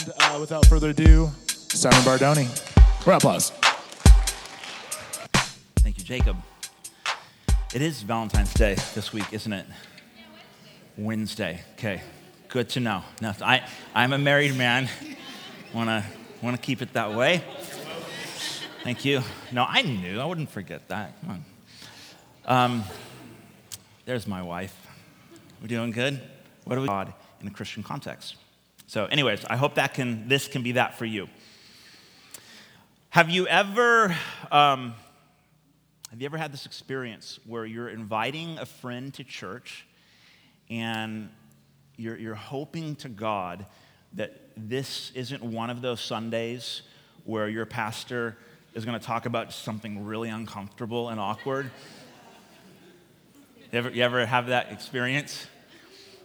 And uh, without further ado, Simon Bardoni. Round applause. Thank you, Jacob. It is Valentine's Day this week, isn't it? Wednesday. Okay, good to know. Now, I, I'm a married man. Wanna wanna keep it that way? Thank you. No, I knew. I wouldn't forget that. Come on. Um, there's my wife. We're doing good? What do we God in a Christian context? So, anyways, I hope that can this can be that for you. Have you ever um, have you ever had this experience where you're inviting a friend to church and you're, you're hoping to God that this isn't one of those Sundays where your pastor is going to talk about something really uncomfortable and awkward? You ever, you ever have that experience?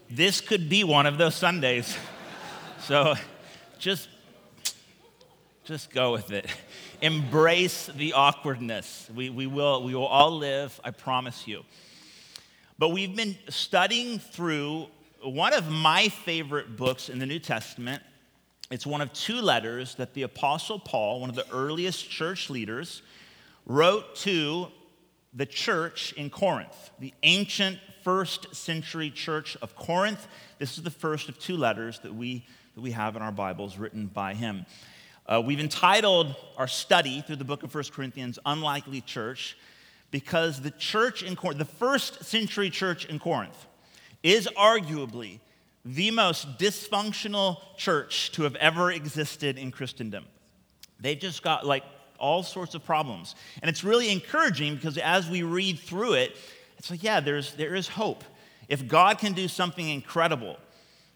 This could be one of those Sundays. So just, just go with it. Embrace the awkwardness. We, we, will, we will all live, I promise you. But we've been studying through one of my favorite books in the New Testament. It's one of two letters that the Apostle Paul, one of the earliest church leaders, wrote to the church in Corinth, the ancient first century church of Corinth. This is the first of two letters that we, that we have in our Bibles written by him. Uh, we've entitled our study through the book of 1 Corinthians, Unlikely Church, because the church in Corinth, the first century church in Corinth, is arguably the most dysfunctional church to have ever existed in Christendom. They've just got like all sorts of problems. And it's really encouraging because as we read through it, it's like, yeah, there's, there is hope. If God can do something incredible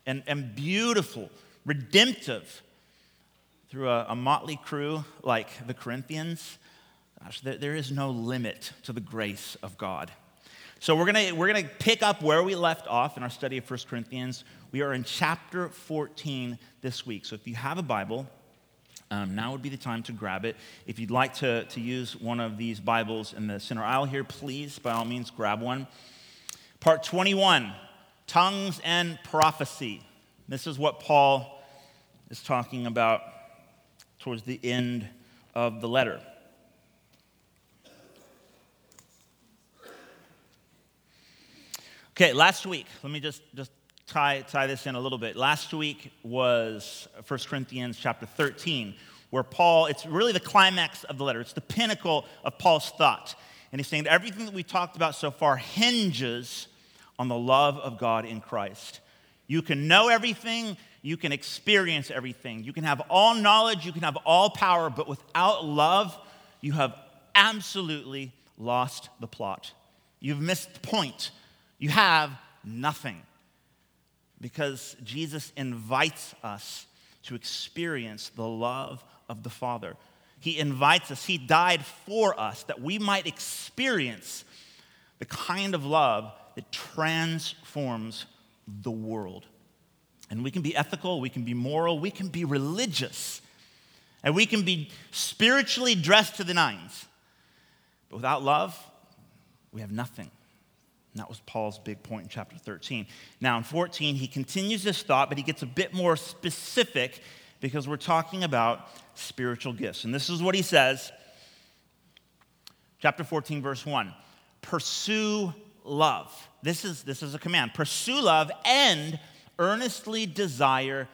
and, and beautiful, redemptive, through a, a motley crew like the Corinthians, gosh, there, there is no limit to the grace of God. So we're gonna, we're gonna pick up where we left off in our study of 1 Corinthians. We are in chapter 14 this week. So if you have a Bible, um, now would be the time to grab it. If you'd like to, to use one of these Bibles in the center aisle here, please, by all means, grab one. Part 21 Tongues and Prophecy. This is what Paul is talking about towards the end of the letter. Okay, last week, let me just, just tie, tie this in a little bit. Last week was 1 Corinthians chapter 13, where Paul, it's really the climax of the letter, it's the pinnacle of Paul's thought. And he's saying that everything that we talked about so far hinges on the love of God in Christ. You can know everything, you can experience everything. You can have all knowledge, you can have all power, but without love, you have absolutely lost the plot. You've missed the point. You have nothing. Because Jesus invites us to experience the love of the Father. He invites us, He died for us that we might experience the kind of love that transforms the world. And we can be ethical, we can be moral, we can be religious, and we can be spiritually dressed to the nines. But without love, we have nothing. And that was Paul's big point in chapter 13. Now, in 14, he continues this thought, but he gets a bit more specific because we're talking about spiritual gifts. And this is what he says, chapter 14, verse 1 Pursue love. This is, this is a command. Pursue love and earnestly desire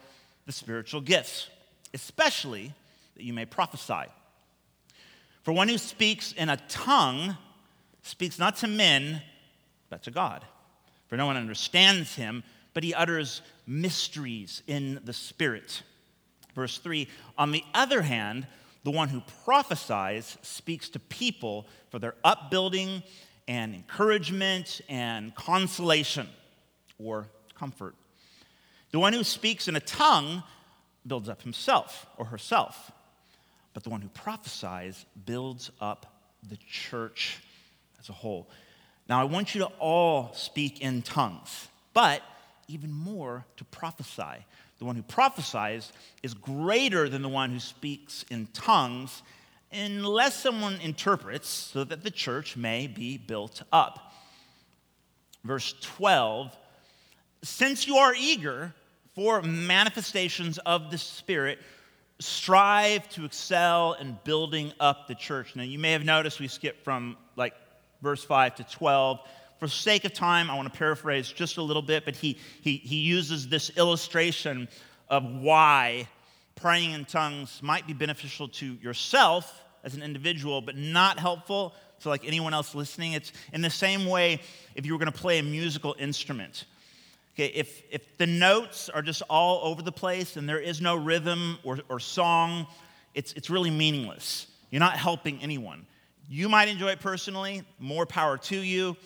the spiritual gifts, especially that you may prophesy. For one who speaks in a tongue speaks not to men, but to God. For no one understands him, but he utters mysteries in the Spirit. Verse 3 On the other hand, the one who prophesies speaks to people for their upbuilding and encouragement and consolation or comfort. The one who speaks in a tongue builds up himself or herself, but the one who prophesies builds up the church as a whole. Now, I want you to all speak in tongues, but even more to prophesy. The one who prophesies is greater than the one who speaks in tongues, unless someone interprets, so that the church may be built up. Verse 12 Since you are eager, for manifestations of the Spirit strive to excel in building up the church. Now, you may have noticed we skipped from like verse 5 to 12. For sake of time, I want to paraphrase just a little bit, but he, he, he uses this illustration of why praying in tongues might be beneficial to yourself as an individual, but not helpful to like anyone else listening. It's in the same way if you were going to play a musical instrument. Okay, if, if the notes are just all over the place and there is no rhythm or, or song, it's, it's really meaningless. You're not helping anyone. You might enjoy it personally, more power to you,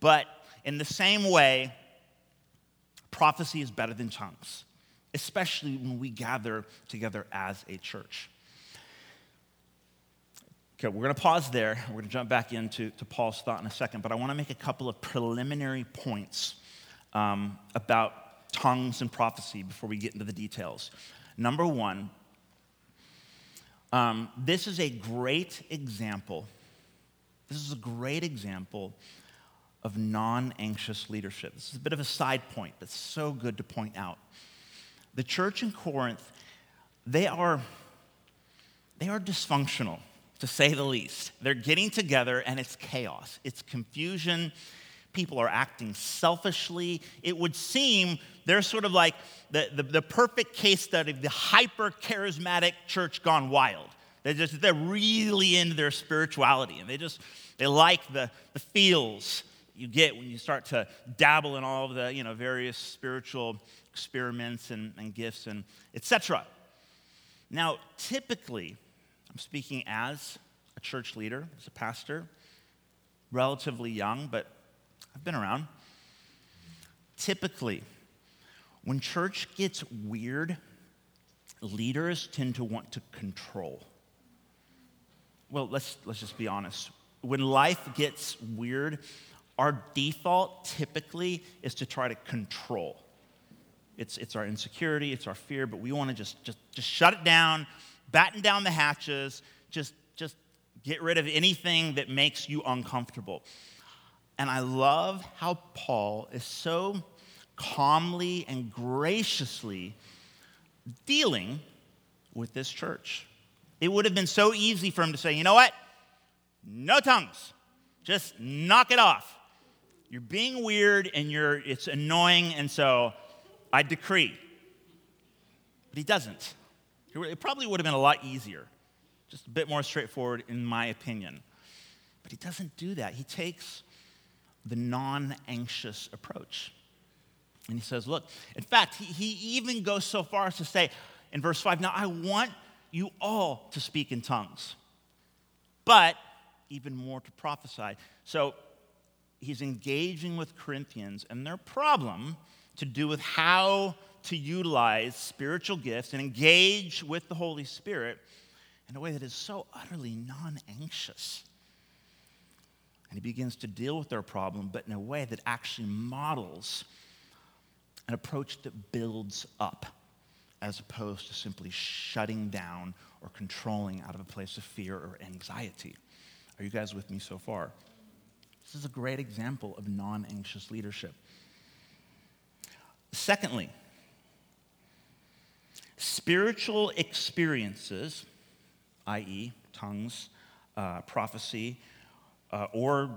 but in the same way, prophecy is better than tongues, especially when we gather together as a church. Okay, we're going to pause there. We're going to jump back into to Paul's thought in a second, but I want to make a couple of preliminary points um, about tongues and prophecy before we get into the details. Number one, um, this is a great example. This is a great example of non anxious leadership. This is a bit of a side point, but so good to point out. The church in Corinth, they are, they are dysfunctional to say the least. They're getting together and it's chaos, it's confusion. People are acting selfishly. It would seem they're sort of like the, the, the perfect case study of the hyper charismatic church gone wild. They're just they're really into their spirituality and they just they like the, the feels you get when you start to dabble in all of the you know various spiritual experiments and, and gifts and etc. Now, typically, I'm speaking as a church leader, as a pastor, relatively young, but I've been around. Typically, when church gets weird, leaders tend to want to control. Well, let's, let's just be honest. When life gets weird, our default typically is to try to control. It's, it's our insecurity, it's our fear, but we want to just, just, just shut it down, batten down the hatches, just, just get rid of anything that makes you uncomfortable. And I love how Paul is so calmly and graciously dealing with this church. It would have been so easy for him to say, you know what? No tongues. Just knock it off. You're being weird and you're it's annoying, and so I decree. But he doesn't. It probably would have been a lot easier, just a bit more straightforward, in my opinion. But he doesn't do that. He takes the non anxious approach. And he says, Look, in fact, he, he even goes so far as to say in verse 5 Now I want you all to speak in tongues, but even more to prophesy. So he's engaging with Corinthians, and their problem to do with how to utilize spiritual gifts and engage with the Holy Spirit in a way that is so utterly non anxious. And he begins to deal with their problem, but in a way that actually models an approach that builds up as opposed to simply shutting down or controlling out of a place of fear or anxiety. Are you guys with me so far? This is a great example of non anxious leadership. Secondly, Spiritual experiences, i.e., tongues, uh, prophecy, uh, or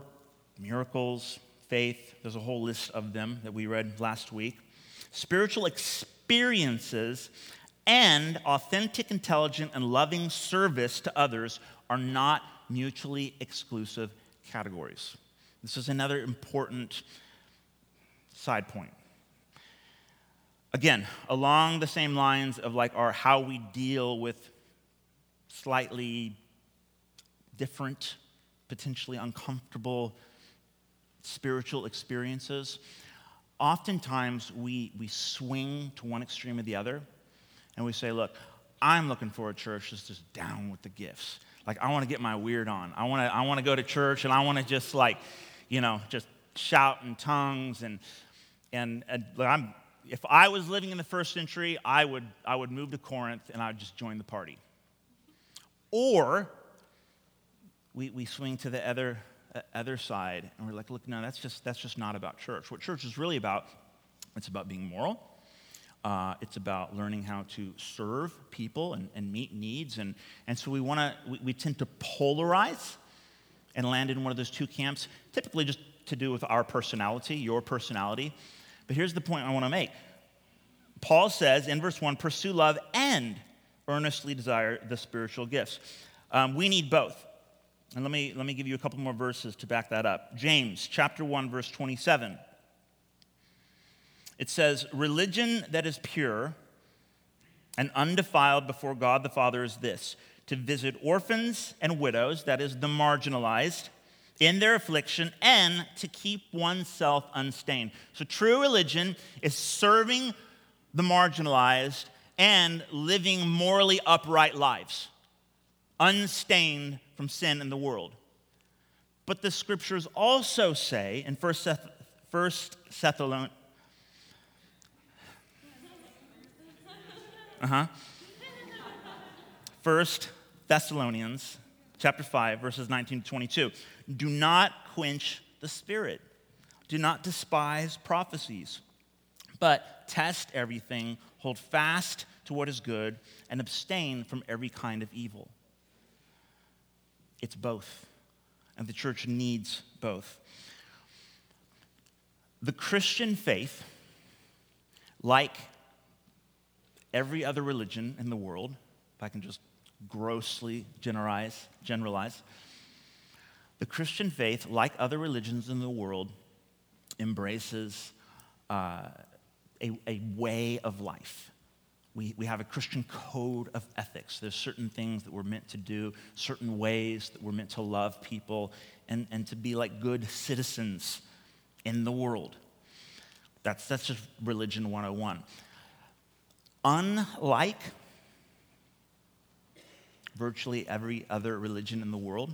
miracles, faith, there's a whole list of them that we read last week. Spiritual experiences and authentic, intelligent, and loving service to others are not mutually exclusive categories. This is another important side point again, along the same lines of like our how we deal with slightly different, potentially uncomfortable spiritual experiences, oftentimes we, we swing to one extreme or the other and we say, look, I'm looking for a church that's just down with the gifts. Like, I want to get my weird on. I want to I wanna go to church and I want to just, like, you know, just shout in tongues. And, and, and I'm, if I was living in the first century, I would, I would move to Corinth and I would just join the party. Or we, we swing to the other, uh, other side and we're like, look, no, that's just, that's just not about church. What church is really about, it's about being moral, Uh, it's about learning how to serve people and, and meet needs. And, and so we want to, we, we tend to polarize and land in one of those two camps, typically just to do with our personality, your personality. But here's the point I want to make Paul says in verse 1 pursue love and earnestly desire the spiritual gifts. Um, we need both. And let me, let me give you a couple more verses to back that up. James chapter 1, verse 27. It says, Religion that is pure and undefiled before God the Father is this to visit orphans and widows, that is, the marginalized, in their affliction, and to keep oneself unstained. So, true religion is serving the marginalized and living morally upright lives, unstained from sin in the world. But the scriptures also say in 1 Seth, First Thessalonians, uh-huh. First Thessalonians chapter 5 verses 19 to 22. Do not quench the spirit. Do not despise prophecies, but test everything, hold fast to what is good, and abstain from every kind of evil. It's both, and the church needs both. The Christian faith, like every other religion in the world, if I can just grossly generalize, generalize, the Christian faith, like other religions in the world, embraces uh, a, a way of life. We, we have a Christian code of ethics. There's certain things that we're meant to do, certain ways that we're meant to love people, and, and to be like good citizens in the world. That's, that's just religion 101. Unlike virtually every other religion in the world,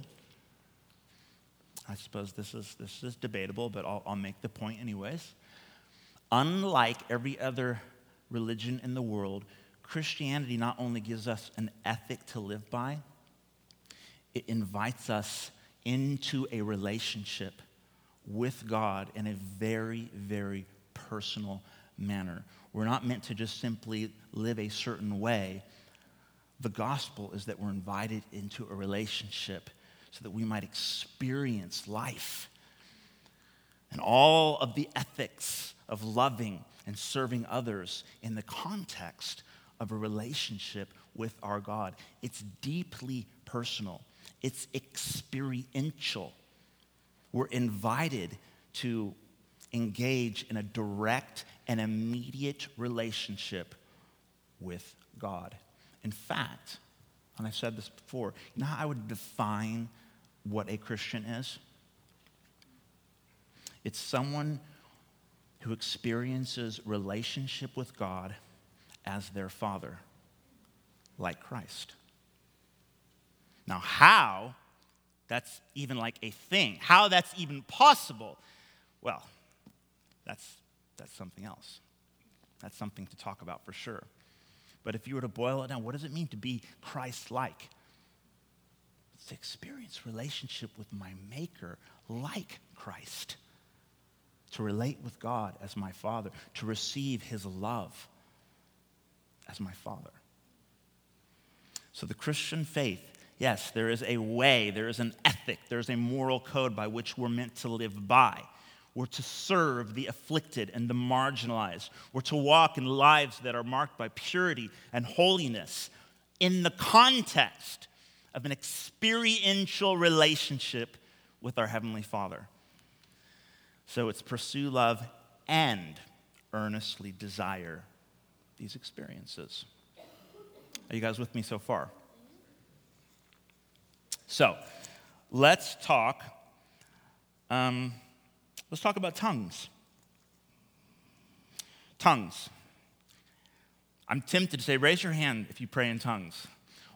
I suppose this is, this is debatable, but I'll, I'll make the point anyways. Unlike every other religion in the world, Christianity not only gives us an ethic to live by, it invites us into a relationship with God in a very, very personal manner. We're not meant to just simply live a certain way. The gospel is that we're invited into a relationship so that we might experience life and all of the ethics of loving and serving others in the context of a relationship with our God. It's deeply personal, it's experiential. We're invited to engage in a direct and immediate relationship with God. In fact, and I've said this before, you know how I would define what a Christian is? It's someone who experiences relationship with God as their father, like Christ. Now, how that's even like a thing, how that's even possible, well, that's, that's something else. That's something to talk about for sure. But if you were to boil it down, what does it mean to be Christ like? It's to experience relationship with my Maker like Christ to relate with God as my Father, to receive His love as my Father. So the Christian faith, yes, there is a way, there is an ethic, there's a moral code by which we're meant to live by. We're to serve the afflicted and the marginalized. We're to walk in lives that are marked by purity and holiness in the context of an experiential relationship with our Heavenly Father. So it's pursue love and earnestly desire these experiences. Are you guys with me so far? So let's talk. Um, let's talk about tongues. Tongues. I'm tempted to say, raise your hand if you pray in tongues.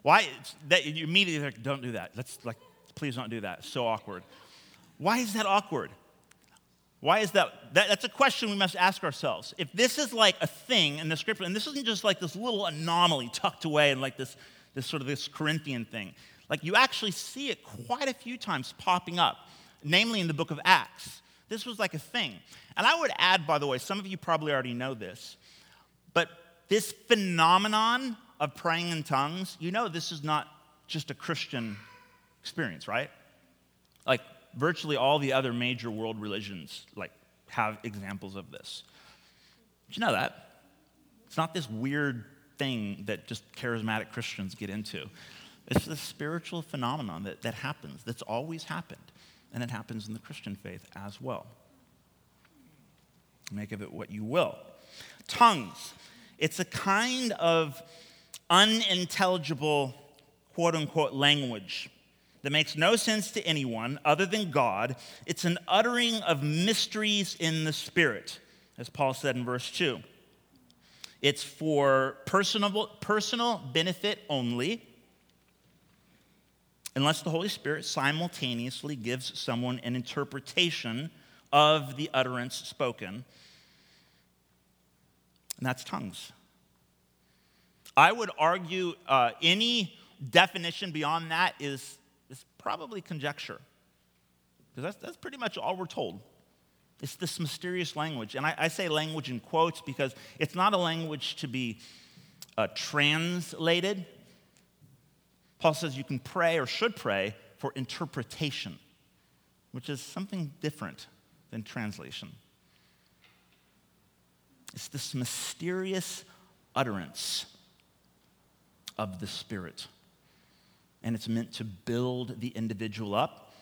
Why? That you immediately like, don't do that. Let's like, please don't do that. It's so awkward. Why is that awkward? Why is that? that? That's a question we must ask ourselves. If this is like a thing in the scripture, and this isn't just like this little anomaly tucked away in like this, this sort of this Corinthian thing, like you actually see it quite a few times popping up, namely in the book of Acts. This was like a thing. And I would add, by the way, some of you probably already know this, But this phenomenon of praying in tongues, you know, this is not just a Christian experience, right? Like virtually all the other major world religions like have examples of this. Did you know that? It's not this weird thing that just charismatic Christians get into. It's the spiritual phenomenon that, that happens, that's always happened, and it happens in the Christian faith as well. Make of it what you will. Tongues. It's a kind of unintelligible, quote unquote, language that makes no sense to anyone other than God. It's an uttering of mysteries in the Spirit, as Paul said in verse 2. It's for personal, personal benefit only, unless the Holy Spirit simultaneously gives someone an interpretation of the utterance spoken. And that's tongues. I would argue uh, any definition beyond that is, is probably conjecture. Because that's, that's pretty much all we're told. It's this mysterious language. And I, I, say language in quotes because it's not a language to be uh, translated. Paul says you can pray or should pray for interpretation, which is something different than translation. It's this mysterious utterance of the Spirit. And it's meant to build the individual up.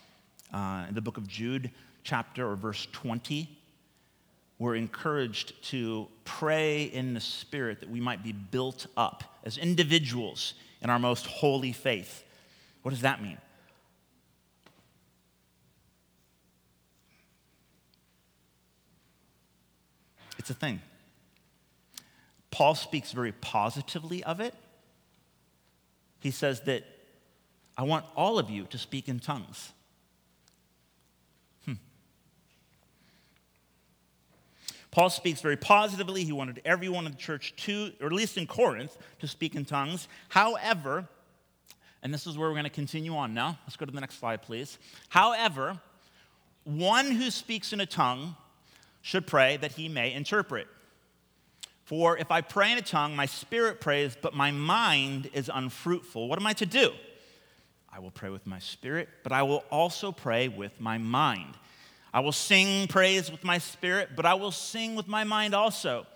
Uh, in the book of Jude, chapter or verse 20, we're encouraged to pray in the Spirit that we might be built up as individuals in our most holy faith. What does that mean? It's a thing. Paul speaks very positively of it. He says that I want all of you to speak in tongues. Paul speaks very positively. He wanted everyone in the church to, or at least in Corinth, to speak in tongues. However, and this is where we're going to continue on now. Let's go to the next slide, please. However, one who speaks in a tongue should pray that he may interpret. For if I pray in a tongue, my spirit prays, but my mind is unfruitful. What am I to do? I will pray with my spirit, but I will also pray with my mind. I will sing praise with my spirit, but I will sing with my mind also.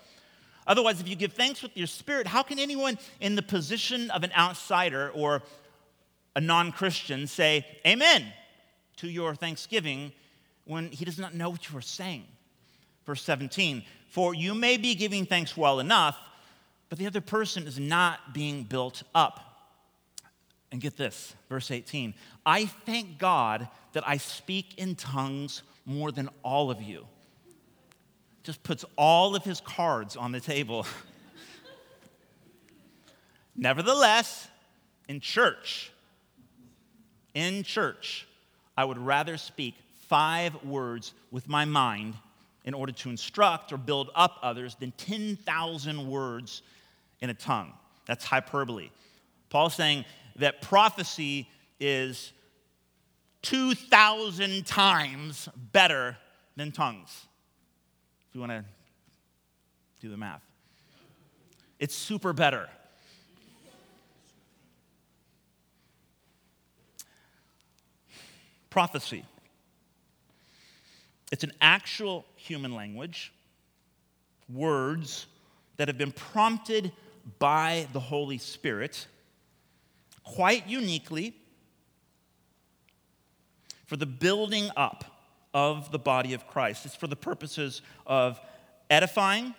Otherwise, if you give thanks with your spirit, how can anyone in the position of an outsider or a non Christian say, Amen to your thanksgiving when he does not know what you are saying? Verse 17, for you may be giving thanks well enough, but the other person is not being built up. And get this, verse 18, I thank God that I speak in tongues more than all of you. Just puts all of his cards on the table. Nevertheless, in church, in church, I would rather speak five words with my mind in order to instruct or build up others than 10,000 words in a tongue. That's hyperbole. Paul's saying that prophecy is 2,000 times better than tongues. If you want to do the math, it's super better. Prophecy. It's an actual human language, words that have been prompted by the Holy Spirit, quite uniquely for the building up of the body of Christ. It's for the purposes of edifying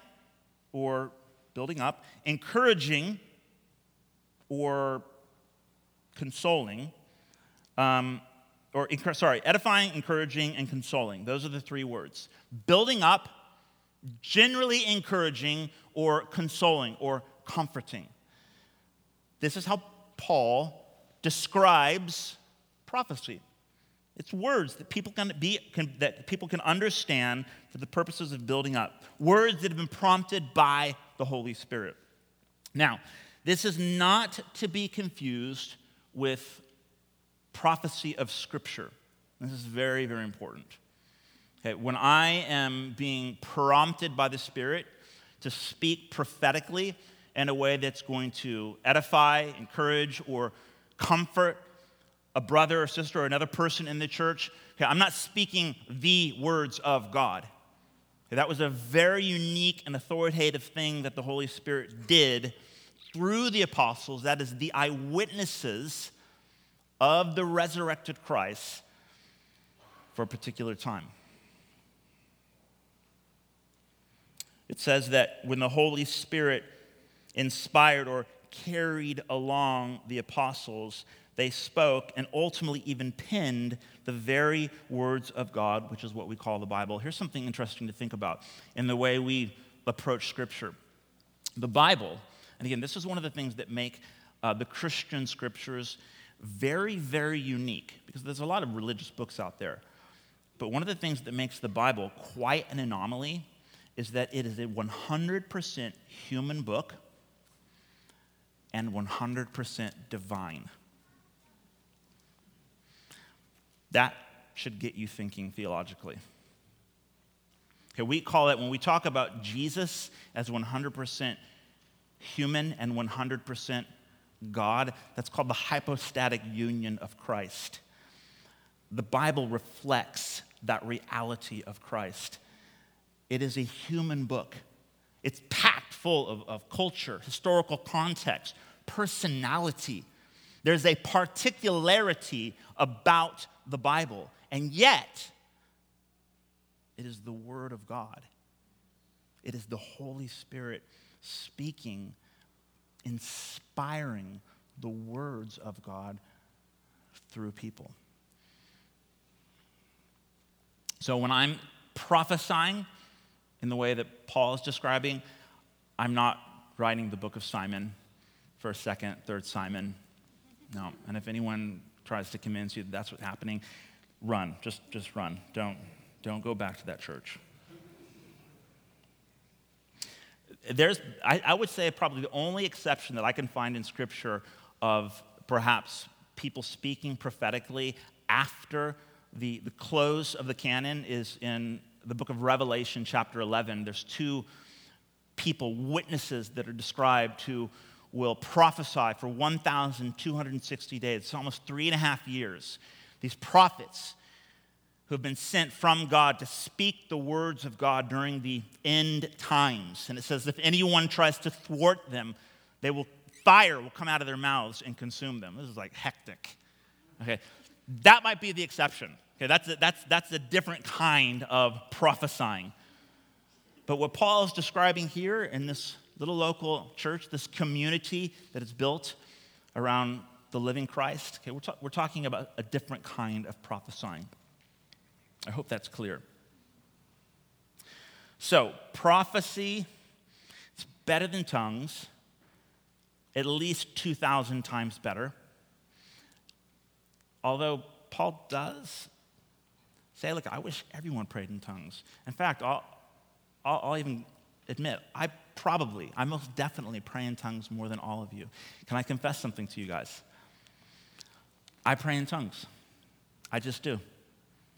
or building up, encouraging or consoling, um, or sorry, edifying, encouraging, and consoling. Those are the three words. Building up, generally encouraging, or consoling, or comforting. This is how Paul describes prophecy. It's words that people can, be, can, that people can understand for the purposes of building up. Words that have been prompted by the Holy Spirit. Now, this is not to be confused with prophecy of Scripture. This is very, very important. Okay, when I am being prompted by the Spirit to speak prophetically in a way that's going to edify, encourage, or comfort a brother or sister or another person in the church. Okay, I'm not speaking the words of God. Okay, that was a very unique and authoritative thing that the Holy Spirit did through the apostles, that is, the eyewitnesses of the resurrected Christ for a particular time. It says that when the Holy Spirit inspired or carried along the apostles, they spoke and ultimately even penned the very words of God, which is what we call the Bible. Here's something interesting to think about in the way we approach Scripture. The Bible, and again, this is one of the things that make uh, the Christian scriptures very, very unique because there's a lot of religious books out there. But one of the things that makes the Bible quite an anomaly is that it is a 100% human book and 100% divine. That should get you thinking theologically. Okay, we call it, when we talk about Jesus as 100% human and 100% God, that's called the hypostatic union of Christ. The Bible reflects that reality of Christ. It is a human book. It's packed full of, of culture, historical context, personality. There's a particularity about the Bible, and yet, it is the Word of God. It is the Holy Spirit speaking, inspiring the words of God through people. So when I'm prophesying in the way that Paul is describing, I'm not writing the book of Simon, first, second, third Simon. No. And if anyone tries to convince you that that's what's happening, run. Just, just run. Don't, don't go back to that church. There's, I, I would say, probably the only exception that I can find in Scripture of perhaps people speaking prophetically after the, the close of the canon is in the book of Revelation, chapter 11. There's two people, witnesses, that are described who will prophesy for 1,260 days. It's almost three and a half years. These prophets who have been sent from God to speak the words of God during the end times. And it says, if anyone tries to thwart them, they will fire will come out of their mouths and consume them. This is like hectic. Okay, that might be the exception. Okay, that's a, that's that's a different kind of prophesying. But what Paul is describing here in this little local church, this community that is built around the living Christ, okay, we're, ta- we're talking about a different kind of prophesying. I hope that's clear. So, prophecy, it's better than tongues, at least 2,000 times better. Although Paul does say, look, I wish everyone prayed in tongues. In fact, I'll, I'll, I'll even admit, I probably, I most definitely pray in tongues more than all of you. Can I confess something to you guys? I pray in tongues. I just do.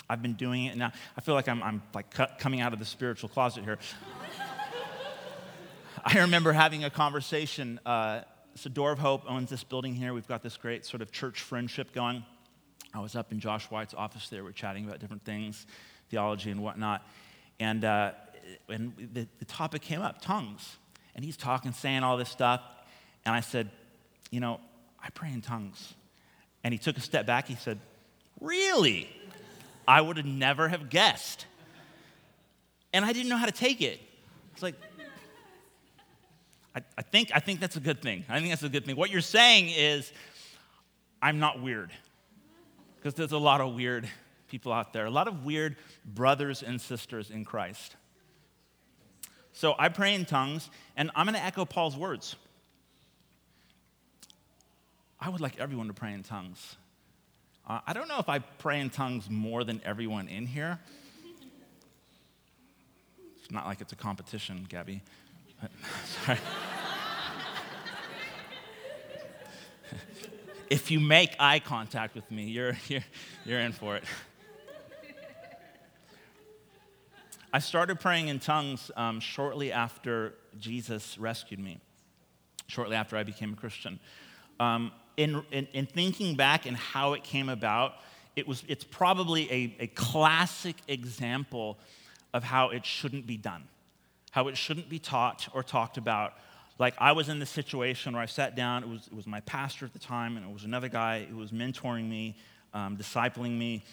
I've been doing it now. I feel like I'm, I'm like coming out of the spiritual closet here. I remember having a conversation. Uh, so Door of Hope owns this building here. We've got this great sort of church friendship going. I was up in Josh White's office there. We're chatting about different things, theology and whatnot. And uh, and the, the topic came up tongues. And he's talking, saying all this stuff. And I said, You know, I pray in tongues. And he took a step back. He said, Really? I would have never have guessed. And I didn't know how to take it. It's like, I, I, think, I think that's a good thing. I think that's a good thing. What you're saying is, I'm not weird. Because there's a lot of weird people out there, a lot of weird brothers and sisters in Christ. So I pray in tongues, and I'm going to echo Paul's words. I would like everyone to pray in tongues. Uh, I don't know if I pray in tongues more than everyone in here. It's not like it's a competition, Gabby. If you make eye contact with me, you're, you're, you're in for it. I started praying in tongues um, shortly after Jesus rescued me, shortly after I became a Christian. Um, in, in, in, thinking back and how it came about, it was, it's probably a, a classic example of how it shouldn't be done, how it shouldn't be taught or talked about. Like I was in this situation where I sat down, it was, it was my pastor at the time, and it was another guy who was mentoring me, um, discipling me,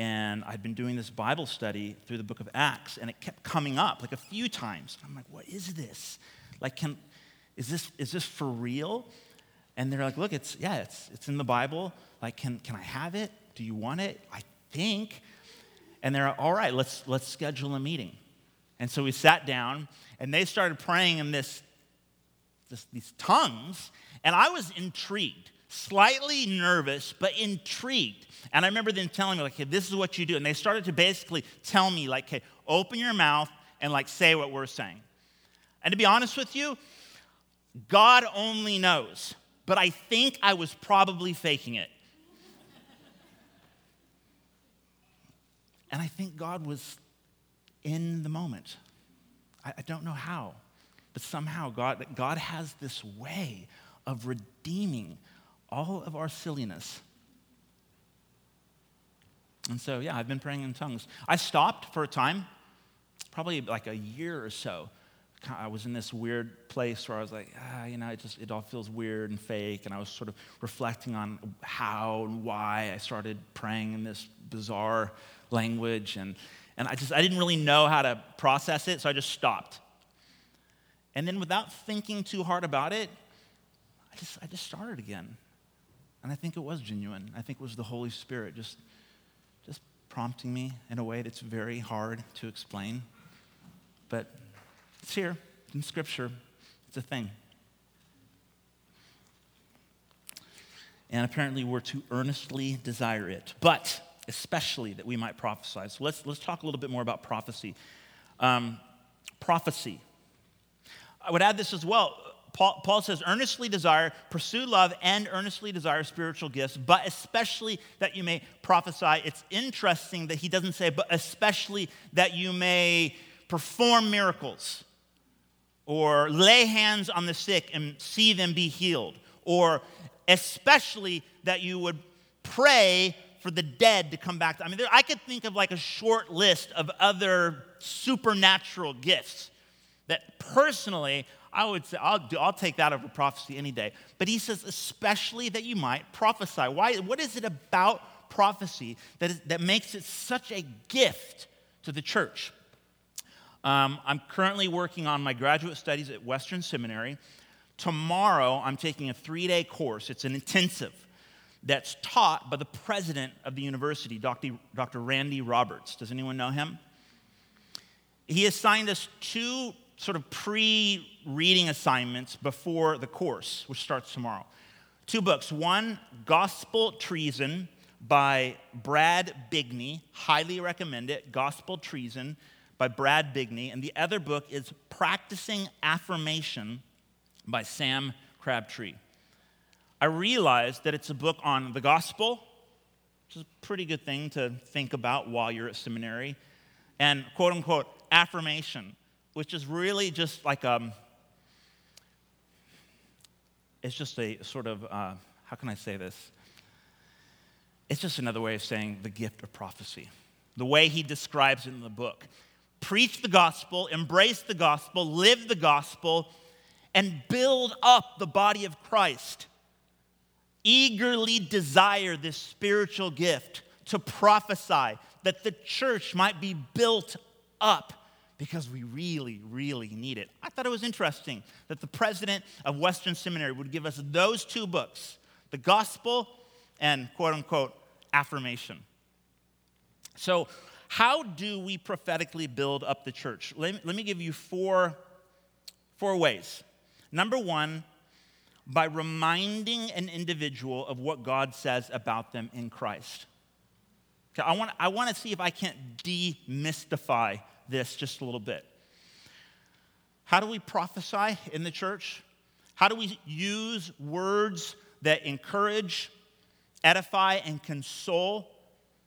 and I'd been doing this Bible study through the book of Acts, and it kept coming up like a few times. I'm like, what is this? Like, can, is this, is this for real? And they're like, look, it's, yeah, it's, it's in the Bible. Like, can, can I have it? Do you want it? I think. And they're all right, let's, let's schedule a meeting. And so we sat down, and they started praying in this, this these tongues, and I was intrigued slightly nervous, but intrigued. And I remember them telling me, like, hey, this is what you do. And they started to basically tell me, like, hey, open your mouth and, like, say what we're saying. And to be honest with you, God only knows. But I think I was probably faking it. and I think God was in the moment. I, I don't know how, but somehow God, God has this way of redeeming all of our silliness. And so, yeah, I've been praying in tongues. I stopped for a time, probably like a year or so. I was in this weird place where I was like, ah, you know, it just it all feels weird and fake. And I was sort of reflecting on how and why I started praying in this bizarre language. And, and I just I didn't really know how to process it, so I just stopped. And then without thinking too hard about it, I just I just started again. And I think it was genuine. I think it was the Holy Spirit just, just prompting me in a way that's very hard to explain. But it's here in Scripture, it's a thing. And apparently, we're to earnestly desire it, but especially that we might prophesy. So let's, let's talk a little bit more about prophecy. Um, prophecy. I would add this as well Paul, Paul says, earnestly desire, pursue love, and earnestly desire spiritual gifts, but especially that you may prophesy. It's interesting that he doesn't say, but especially that you may perform miracles, or lay hands on the sick and see them be healed, or especially that you would pray for the dead to come back. I mean, there, I could think of like a short list of other supernatural gifts that personally I would say, I'll, do, I'll take that over prophecy any day. But he says, especially that you might prophesy. Why, what is it about prophecy that, is, that makes it such a gift to the church? Um, I'm currently working on my graduate studies at Western Seminary. Tomorrow, I'm taking a three day course, it's an intensive that's taught by the president of the university, Dr. Dr. Randy Roberts. Does anyone know him? He assigned us two sort of pre reading assignments before the course, which starts tomorrow. Two books. One, Gospel Treason by Brad Bigney. Highly recommend it. Gospel Treason by Brad Bigney. And the other book is Practicing Affirmation by Sam Crabtree. I realized that it's a book on the gospel, which is a pretty good thing to think about while you're at seminary, and quote unquote affirmation, which is really just like um, it's just a sort of uh, how can I say this? It's just another way of saying the gift of prophecy. The way he describes it in the book. Preach the gospel, embrace the gospel, live the gospel, and build up the body of Christ. Eagerly desire this spiritual gift to prophesy that the church might be built up because we really, really need it. I thought it was interesting that the president of Western Seminary would give us those two books the gospel and quote unquote affirmation. So, how do we prophetically build up the church? Let me, let me give you four, four ways. Number one, by reminding an individual of what God says about them in Christ. Okay, I want, I want to see if I can't demystify this just a little bit. How do we prophesy in the church? How do we use words that encourage, edify, and console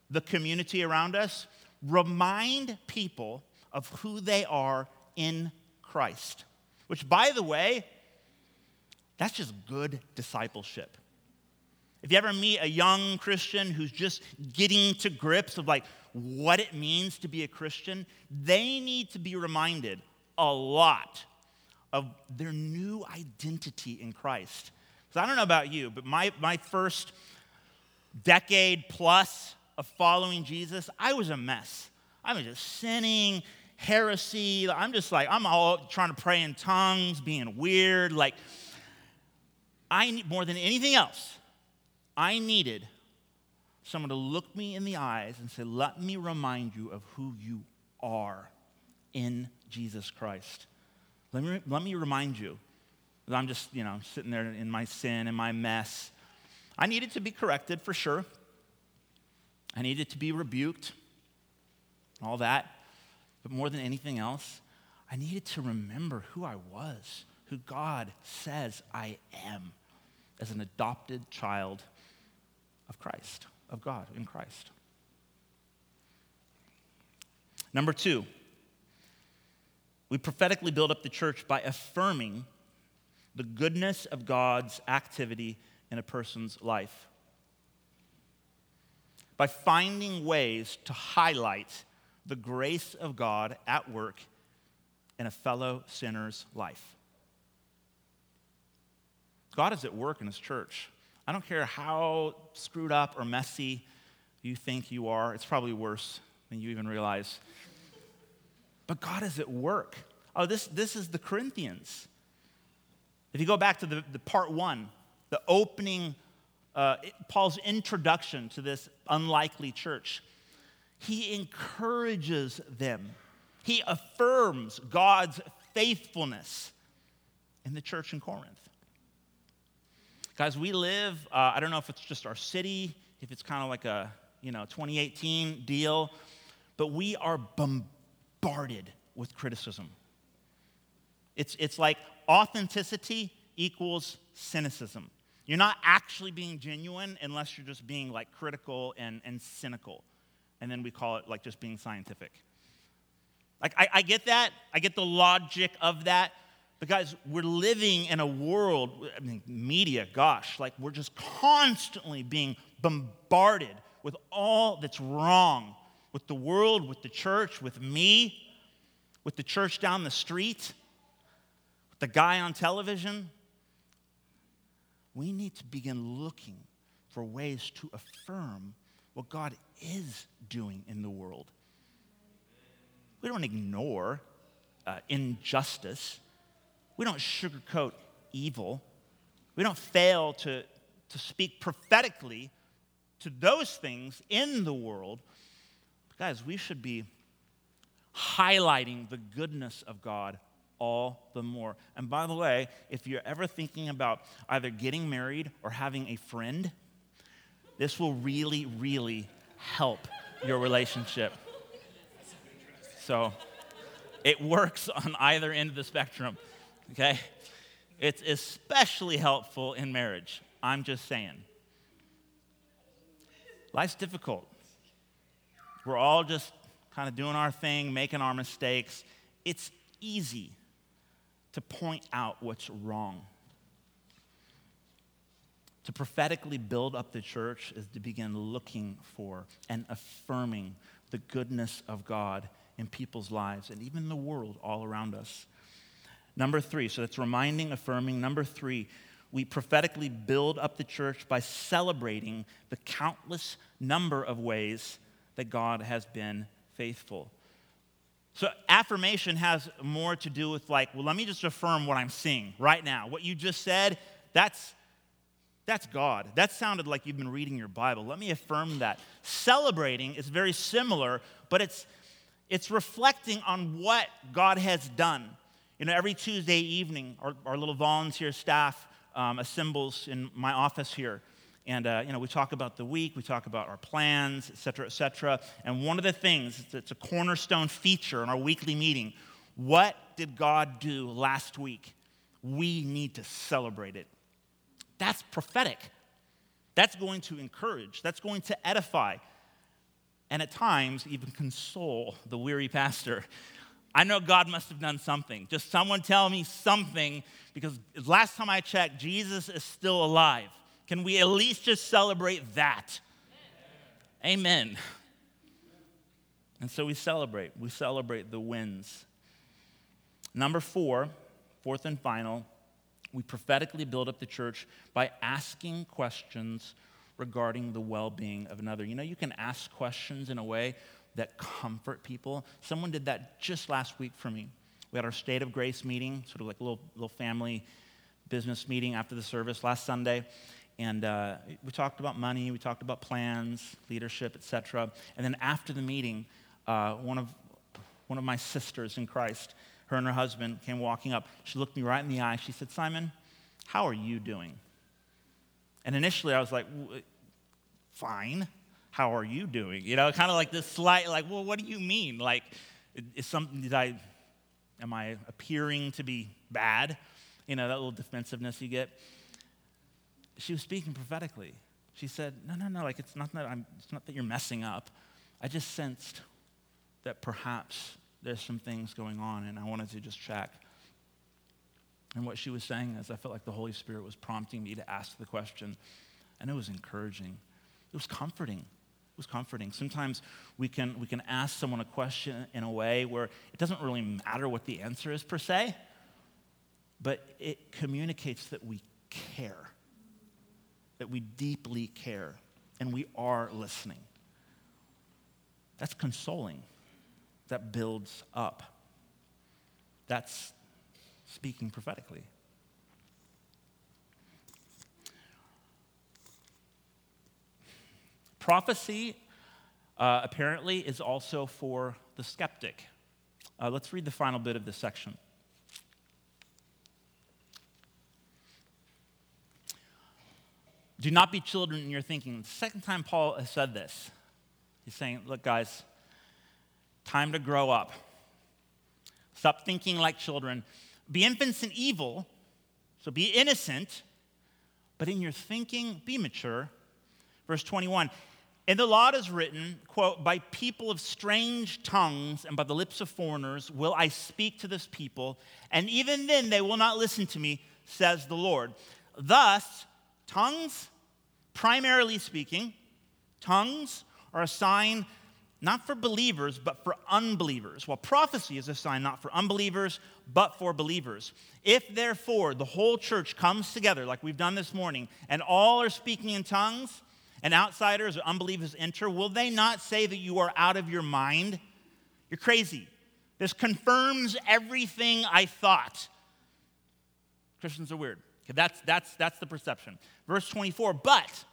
the community around us? Remind people of who they are in Christ. Which, by the way, that's just good discipleship. If you ever meet a young Christian who's just getting to grips of like what it means to be a Christian, they need to be reminded a lot of their new identity in Christ. Because I don't know about you, but my, my first decade plus of following Jesus, I was a mess. I was just sinning, heresy. I'm just like, I'm all trying to pray in tongues, being weird. Like, I more than anything else, I needed someone to look me in the eyes and say, Let me remind you of who you are in Jesus Christ. Let me, let me remind you that I'm just, you know, sitting there in my sin and my mess. I needed to be corrected for sure. I needed to be rebuked, all that. But more than anything else, I needed to remember who I was, who God says I am as an adopted child of Christ, of God in Christ. Number two, we prophetically build up the church by affirming the goodness of God's activity in a person's life. By finding ways to highlight the grace of God at work in a fellow sinner's life. God is at work in his church. I don't care how screwed up or messy you think you are, it's probably worse than you even realize. But God is at work. Oh, this, this is the Corinthians. If you go back to the, the part one, the opening, uh, Paul's introduction to this unlikely church, he encourages them. He affirms God's faithfulness in the church in Corinth. Guys, we live, uh, I don't know if it's just our city, if it's kind of like a, you know, 2018 deal, but we are bombarded with criticism. It's, it's like authenticity equals cynicism. You're not actually being genuine unless you're just being like critical and, and cynical. And then we call it like just being scientific. Like, I, I get that. I get the logic of that. But guys, we're living in a world, I mean, media, gosh, like we're just constantly being bombarded with all that's wrong with the world, with the church, with me, with the church down the street, with the guy on television. We need to begin looking for ways to affirm what God is doing in the world. We don't ignore uh, injustice. We don't sugarcoat evil. We don't fail to, to speak prophetically to those things in the world. But guys, we should be highlighting the goodness of God all the more. And by the way, if you're ever thinking about either getting married or having a friend, this will really, really help your relationship. So it works on either end of the spectrum okay? It's especially helpful in marriage. I'm just saying. Life's difficult. We're all just kind of doing our thing, making our mistakes. It's easy to point out what's wrong. To prophetically build up the church is to begin looking for and affirming the goodness of God in people's lives and even the world all around us. Number three, so that's reminding, affirming. Number three, we prophetically build up the church by celebrating the countless number of ways that God has been faithful. So, affirmation has more to do with, like, well, let me just affirm what I'm seeing right now. What you just said, that's, that's God. That sounded like you've been reading your Bible. Let me affirm that. Celebrating is very similar, but it's, it's reflecting on what God has done. You know, every Tuesday evening, our, our little volunteer staff um, assembles in my office here. And, uh, you know, we talk about the week, we talk about our plans, et cetera, et cetera. And one of the things, it's a cornerstone feature in our weekly meeting. What did God do last week? We need to celebrate it. That's prophetic. That's going to encourage, that's going to edify, and at times even console the weary pastor I know God must have done something. Just someone tell me something because last time I checked, Jesus is still alive. Can we at least just celebrate that? Amen. Amen. And so we celebrate. We celebrate the wins. Number four, fourth and final, we prophetically build up the church by asking questions regarding the well being of another. You know, you can ask questions in a way that comfort people. Someone did that just last week for me. We had our State of Grace meeting, sort of like a little, little family business meeting after the service last Sunday. And uh, we talked about money, we talked about plans, leadership, etc. And then after the meeting, uh, one, of, one of my sisters in Christ, her and her husband came walking up. She looked me right in the eye. She said, Simon, how are you doing? And initially I was like, fine. How are you doing? You know, kind of like this slight, like, well, what do you mean? Like, is something, did I, am I appearing to be bad? You know, that little defensiveness you get. She was speaking prophetically. She said, no, no, no, like, it's not that I'm, it's not that you're messing up. I just sensed that perhaps there's some things going on, and I wanted to just check. And what she was saying is, I felt like the Holy Spirit was prompting me to ask the question, and it was encouraging. It was comforting. It was comforting. Sometimes we can, we can ask someone a question in a way where it doesn't really matter what the answer is per se, but it communicates that we care, that we deeply care, and we are listening. That's consoling that builds up. That's speaking prophetically. Prophecy, uh, apparently, is also for the skeptic. Uh, let's read the final bit of this section. Do not be children in your thinking. The second time Paul has said this, he's saying, Look, guys, Time to grow up. Stop thinking like children. Be infants in evil, so be innocent, but in your thinking, be mature. Verse 21 In the law is written, quote, By people of strange tongues and by the lips of foreigners will I speak to this people, and even then they will not listen to me, says the Lord. Thus, tongues, primarily speaking, tongues are a sign not for believers, but for unbelievers. While prophecy is a sign not for unbelievers, but for believers. If therefore the whole church comes together, like we've done this morning, and all are speaking in tongues, and outsiders or unbelievers enter, will they not say that you are out of your mind? You're crazy. This confirms everything I thought. Christians are weird. Okay, that's, that's, that's the perception. Verse 24, but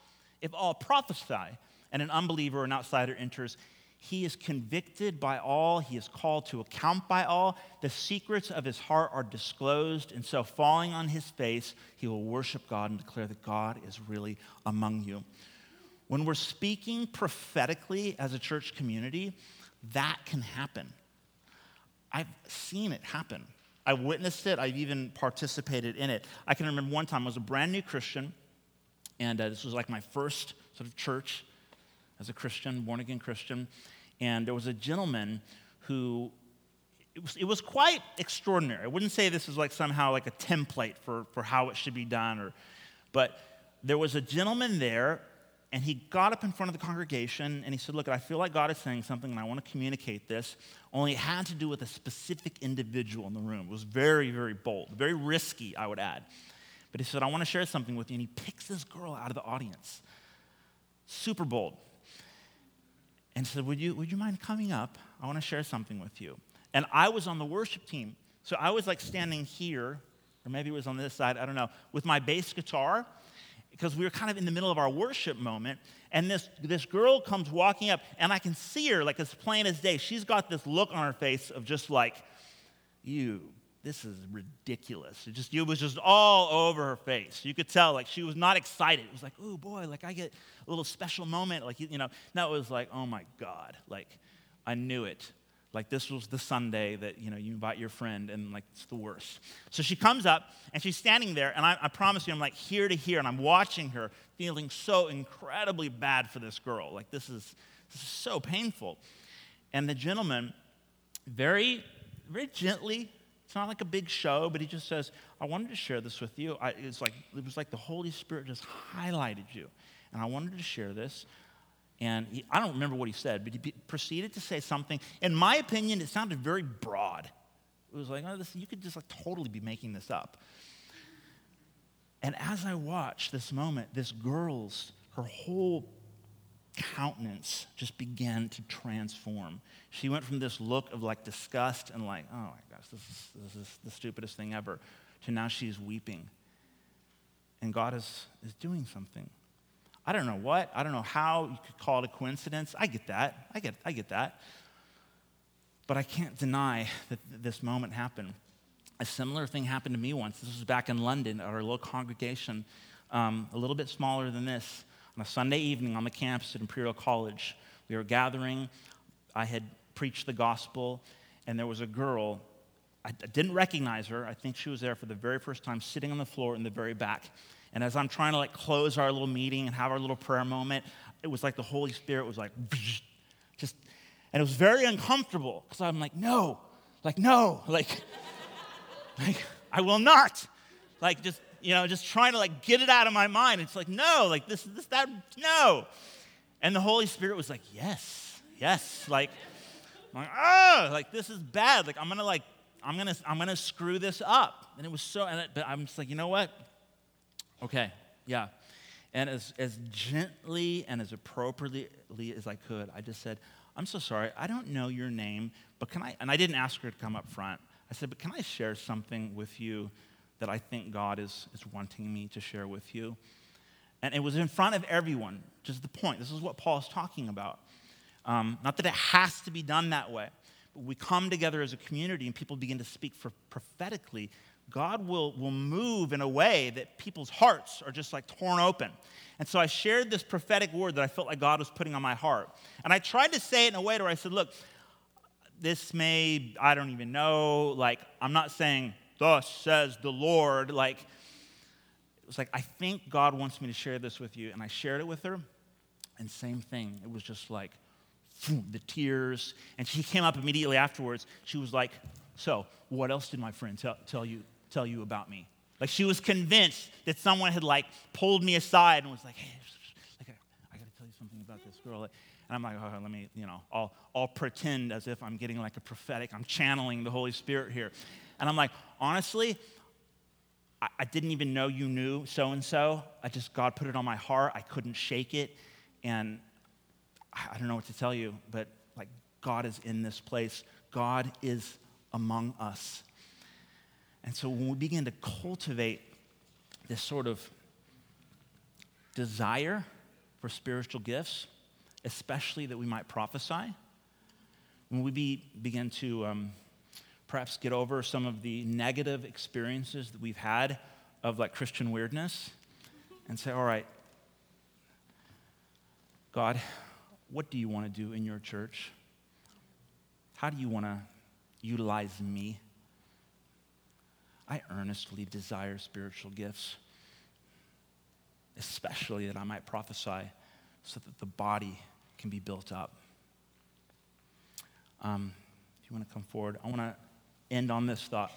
if all prophesy and an unbeliever or an outsider enters, he is convicted by all, he is called to account by all. The secrets of his heart are disclosed, and so falling on his face, he will worship God and declare that God is really among you. When we're speaking prophetically as a church community, that can happen. I've seen it happen. I witnessed it, I've even participated in it. I can remember one time I was a brand new Christian, and uh, this was like my first sort of church as a Christian, born again Christian. And there was a gentleman who, it was, it was quite extraordinary. I wouldn't say this is like somehow like a template for, for how it should be done, or, but there was a gentleman there and he got up in front of the congregation and he said, Look, I feel like God is saying something and I want to communicate this. Only it had to do with a specific individual in the room. It was very, very bold, very risky, I would add. But he said, I want to share something with you. And he picks this girl out of the audience. Super bold and said, would you, would you mind coming up? I want to share something with you. And I was on the worship team. So I was like standing here, or maybe it was on this side, I don't know, with my bass guitar, because we were kind of in the middle of our worship moment. And this, this girl comes walking up, and I can see her like as plain as day. She's got this look on her face of just like, you this is ridiculous. It just it was just all over her face. You could tell like she was not excited. It was like, oh boy, like I get a little special moment. Like you know, now it was like, oh my God, like I knew it. Like this was the Sunday that you know you invite your friend and like it's the worst. So she comes up and she's standing there, and I, I promise you, I'm like here to here, and I'm watching her, feeling so incredibly bad for this girl. Like this is this is so painful. And the gentleman, very very gently. It's not like a big show, but he just says, I wanted to share this with you. I, it's like, it was like the Holy Spirit just highlighted you. And I wanted to share this. And he, I don't remember what he said, but he proceeded to say something. In my opinion, it sounded very broad. It was like, oh, this, you could just like totally be making this up. And as I watched this moment, this girl's, her whole countenance just began to transform. She went from this look of like disgust and like, oh my gosh, this is, this is the stupidest thing ever, to now she's weeping. And God is, is doing something. I don't know what, I don't know how you could call it a coincidence. I get that. I get, I get that. But I can't deny that this moment happened. A similar thing happened to me once. This was back in London at our little congregation, um, a little bit smaller than this on a Sunday evening on the campus at Imperial College. We were gathering. I had preached the gospel, and there was a girl. I didn't recognize her. I think she was there for the very first time, sitting on the floor in the very back. And as I'm trying to like close our little meeting and have our little prayer moment, it was like the Holy Spirit was like, just, and it was very uncomfortable because I'm like, no, like, no, like, like, I will not. Like, just you know, just trying to like get it out of my mind. It's like, no, like this, this, that, no. And the Holy Spirit was like, yes, yes. Like, I'm like, oh, like this is bad. Like I'm gonna like, I'm gonna, I'm gonna screw this up. And it was so, and it, but I'm just like, you know what? Okay, yeah. And as, as gently and as appropriately as I could, I just said, I'm so sorry, I don't know your name, but can I, and I didn't ask her to come up front. I said, but can I share something with you that I think God is, is wanting me to share with you. And it was in front of everyone, just the point. This is what Paul is talking about. Um, not that it has to be done that way, but we come together as a community and people begin to speak for prophetically. God will, will move in a way that people's hearts are just like torn open. And so I shared this prophetic word that I felt like God was putting on my heart. And I tried to say it in a way where I said, look, this may, I don't even know, like, I'm not saying thus says the Lord. Like, it was like, I think God wants me to share this with you. And I shared it with her, and same thing. It was just like, the tears. And she came up immediately afterwards. She was like, So, what else did my friend tell, tell, you, tell you about me? Like, she was convinced that someone had, like, pulled me aside and was like, Hey, I, I got to tell you something about this girl. And I'm like, oh, let me, you know, I'll, I'll pretend as if I'm getting like a prophetic, I'm channeling the Holy Spirit here. And I'm like, honestly, I, I didn't even know you knew so and so. I just, God put it on my heart. I couldn't shake it. And I, I don't know what to tell you, but like, God is in this place, God is among us. And so when we begin to cultivate this sort of desire for spiritual gifts, especially that we might prophesy, when we be, begin to um, perhaps get over some of the negative experiences that we've had of like Christian weirdness and say, all right, God, what do you want to do in your church? How do you want to utilize me? I earnestly desire spiritual gifts, especially that I might prophesy so that the body can be built up. Um, if you want to come forward, I want to end on this thought.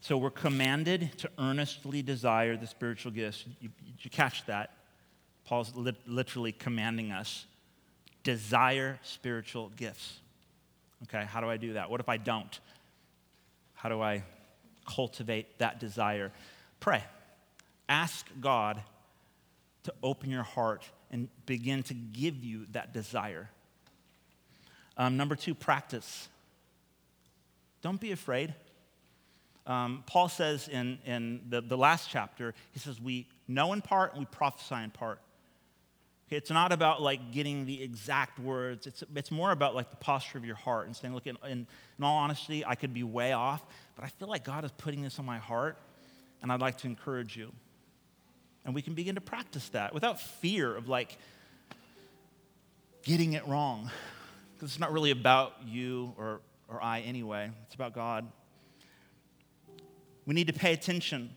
So we're commanded to earnestly desire the spiritual gifts. You, you catch that? Paul's li- literally commanding us desire spiritual gifts. Okay, how do I do that? What if I don't? How do I cultivate that desire? Pray. Ask God to open your heart and begin to give you that desire. Um, number two, practice. Don't be afraid. Um, Paul says in, in the, the last chapter, he says, We know in part and we prophesy in part. It's not about like getting the exact words, it's, it's more about like the posture of your heart and saying, Look, in, in, in all honesty, I could be way off, but I feel like God is putting this on my heart, and I'd like to encourage you. And we can begin to practice that without fear of like getting it wrong because it's not really about you or, or I anyway, it's about God. We need to pay attention.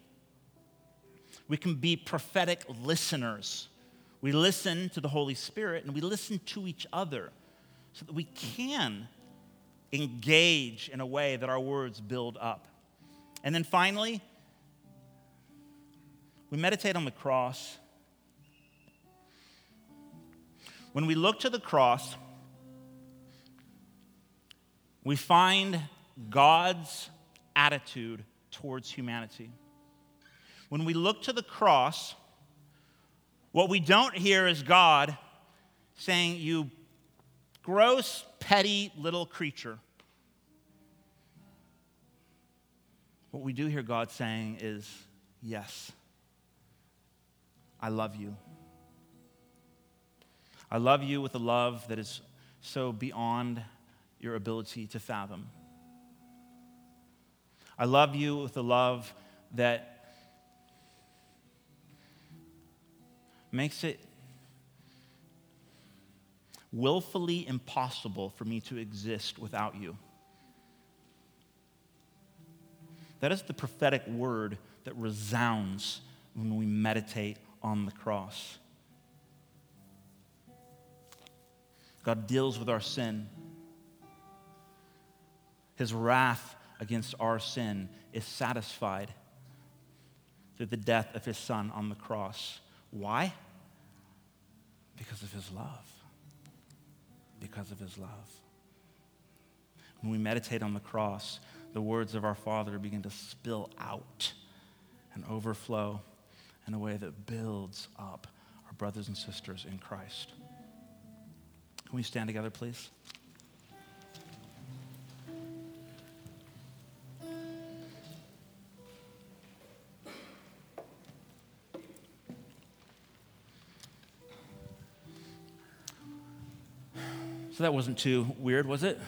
We can be prophetic listeners. We listen to the Holy Spirit and we listen to each other so that we can engage in a way that our words build up. And then finally, we meditate on the cross. When we look to the cross, we find God's attitude towards humanity. When we look to the cross, what we don't hear is God saying, You gross, petty little creature. What we do hear God saying is, Yes, I love you. I love you with a love that is so beyond your ability to fathom. I love you with a love that makes it willfully impossible for me to exist without you. That is the prophetic word that resounds when we meditate on the cross. God deals with our sin. His wrath against our sin is satisfied through the death of his son on the cross. Why? Because of his love. Because of his love. When we meditate on the cross, the words of our Father begin to spill out and overflow in a way that builds up our brothers and sisters in Christ. Can we stand together, please? So that wasn't too weird, was it?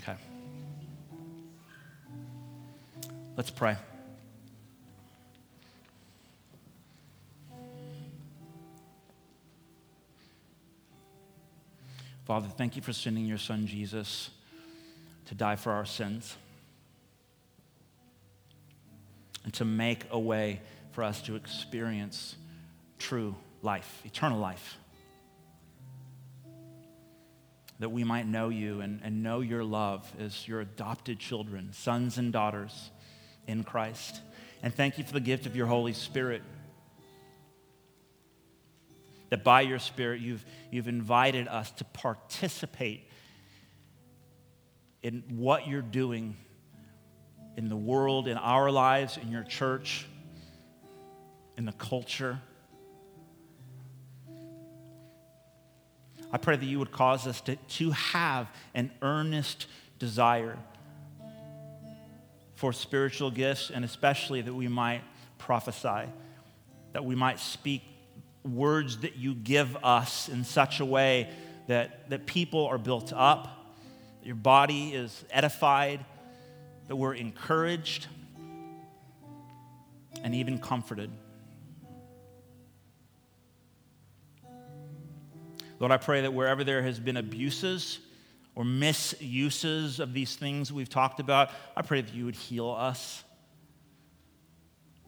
Okay. Let's pray. Father, thank you for sending your son Jesus to die for our sins and to make a way for us to experience true life, eternal life that we might know you and, and know your love as your adopted children, sons and daughters in Christ. And thank you for the gift of your Holy Spirit. That by your Spirit, you've, you've invited us to participate in what you're doing in the world, in our lives, in your church, in the culture. I pray that you would cause us to, to have an earnest desire for spiritual gifts, and especially that we might prophesy, that we might speak words that you give us in such a way that, that people are built up, that your body is edified, that we're encouraged, and even comforted. Lord, I pray that wherever there has been abuses or misuses of these things we've talked about, I pray that you would heal us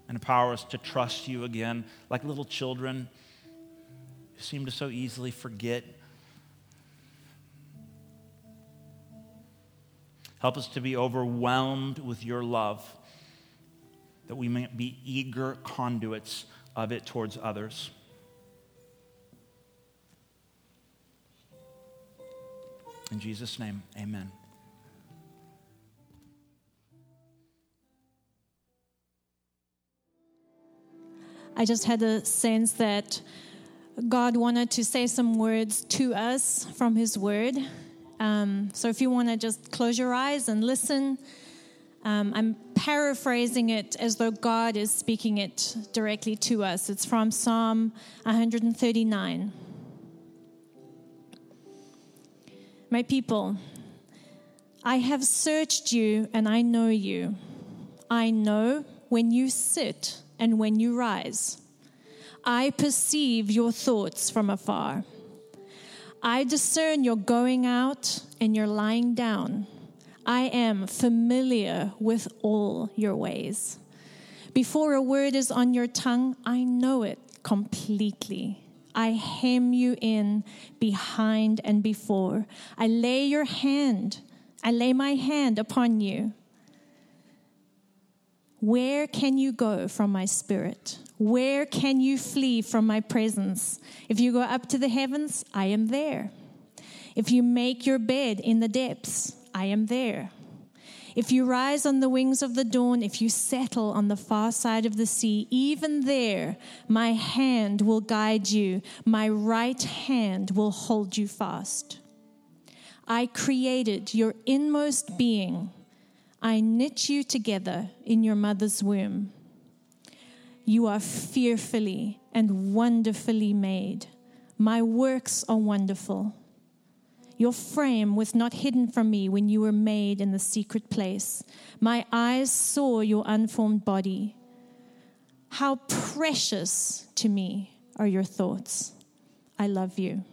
and empower us to trust you again like little children who seem to so easily forget. Help us to be overwhelmed with your love, that we may be eager conduits of it towards others. In Jesus' name, amen. I just had a sense that God wanted to say some words to us from His Word. Um, so if you want to just close your eyes and listen, um, I'm paraphrasing it as though God is speaking it directly to us. It's from Psalm 139. My people, I have searched you and I know you. I know when you sit and when you rise. I perceive your thoughts from afar. I discern your going out and your lying down. I am familiar with all your ways. Before a word is on your tongue, I know it. completely. I hem you in behind and before. I lay your hand, I lay my hand upon you. Where can you go from my spirit? Where can you flee from my presence? If you go up to the heavens, I am there. If you make your bed in the depths, I am there. If you rise on the wings of the dawn, if you settle on the far side of the sea, even there my hand will guide you, my right hand will hold you fast. I created your inmost being. I knit you together in your mother's womb. You are fearfully and wonderfully made. My works are wonderful. Your frame was not hidden from me when you were made in the secret place. My eyes saw your unformed body. How precious to me are your thoughts. I love you.